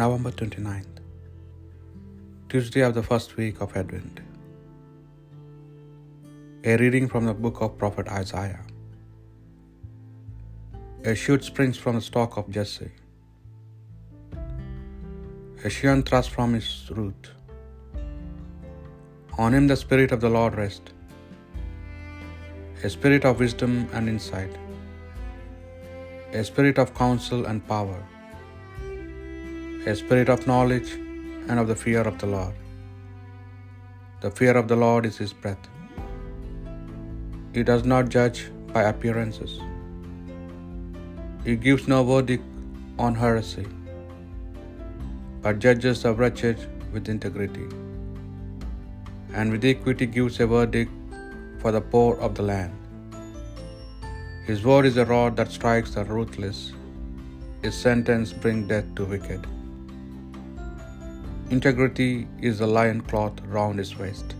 November 29th, Tuesday of the first week of Advent. A reading from the book of Prophet Isaiah. A shoot springs from the stalk of Jesse. A scion thrusts from his root. On him the Spirit of the Lord rests, a spirit of wisdom and insight, a spirit of counsel and power a spirit of knowledge and of the fear of the Lord. The fear of the Lord is his breath. He does not judge by appearances. He gives no verdict on heresy, but judges the wretched with integrity, and with equity gives a verdict for the poor of the land. His word is a rod that strikes the ruthless. His sentence brings death to wicked. Integrity is the lion cloth round his waist,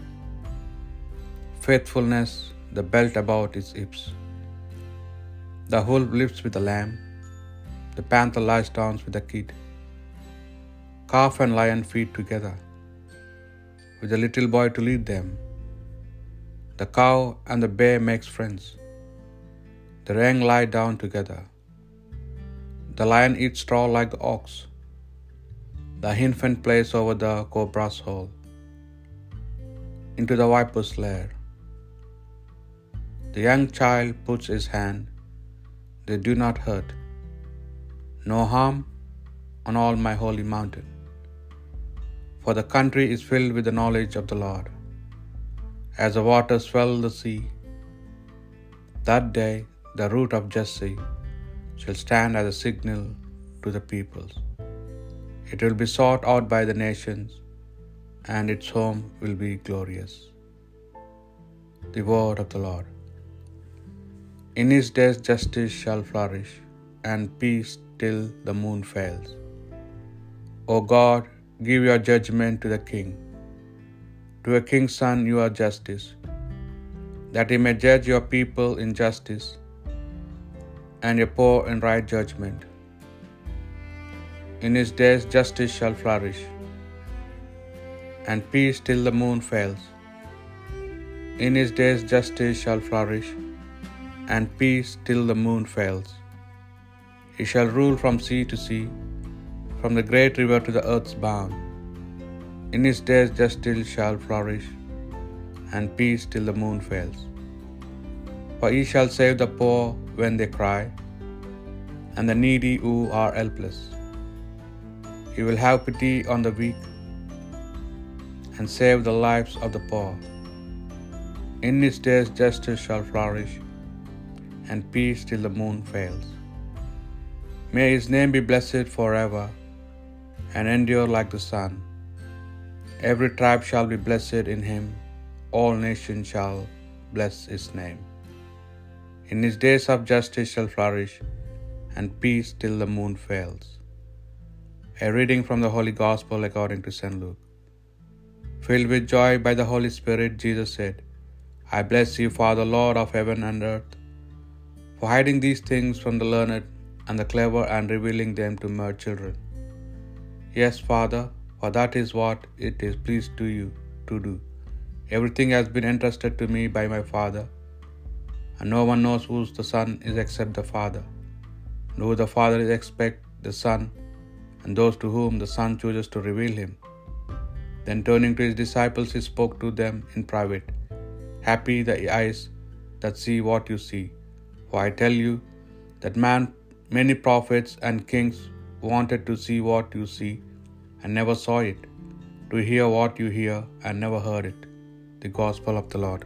faithfulness the belt about his hips. The wolf lives with the lamb, the panther lies down with the kid. Calf and lion feed together, with a little boy to lead them. The cow and the bear makes friends. The young lie down together. The lion eats straw like the ox. The infant plays over the cobra's hole, into the viper's lair. The young child puts his hand, they do not hurt. No harm on all my holy mountain. For the country is filled with the knowledge of the Lord. As the waters swell the sea, that day the root of Jesse shall stand as a signal to the peoples. It will be sought out by the nations, and its home will be glorious. The word of the Lord. In his days justice shall flourish, and peace till the moon fails. O God, give your judgment to the king. To a king's son you are justice, that he may judge your people in justice, and your poor in right judgment. In his days justice shall flourish, and peace till the moon fails. In his days justice shall flourish, and peace till the moon fails. He shall rule from sea to sea, from the great river to the earth's bound. In his days justice shall flourish, and peace till the moon fails. For he shall save the poor when they cry, and the needy who are helpless. He will have pity on the weak and save the lives of the poor. In his days justice shall flourish, and peace till the moon fails. May his name be blessed forever and endure like the sun. Every tribe shall be blessed in him, all nations shall bless his name. In his days of justice shall flourish, and peace till the moon fails. A reading from the Holy Gospel according to St. Luke. Filled with joy by the Holy Spirit, Jesus said, I bless you, Father, Lord of heaven and earth, for hiding these things from the learned and the clever and revealing them to mere children. Yes, Father, for that is what it is pleased to you to do. Everything has been entrusted to me by my Father, and no one knows who the Son is except the Father, nor the Father expect the Son, and those to whom the Son chooses to reveal him. Then turning to his disciples, he spoke to them in private Happy the eyes that see what you see. For I tell you that man, many prophets and kings wanted to see what you see and never saw it, to hear what you hear and never heard it. The Gospel of the Lord.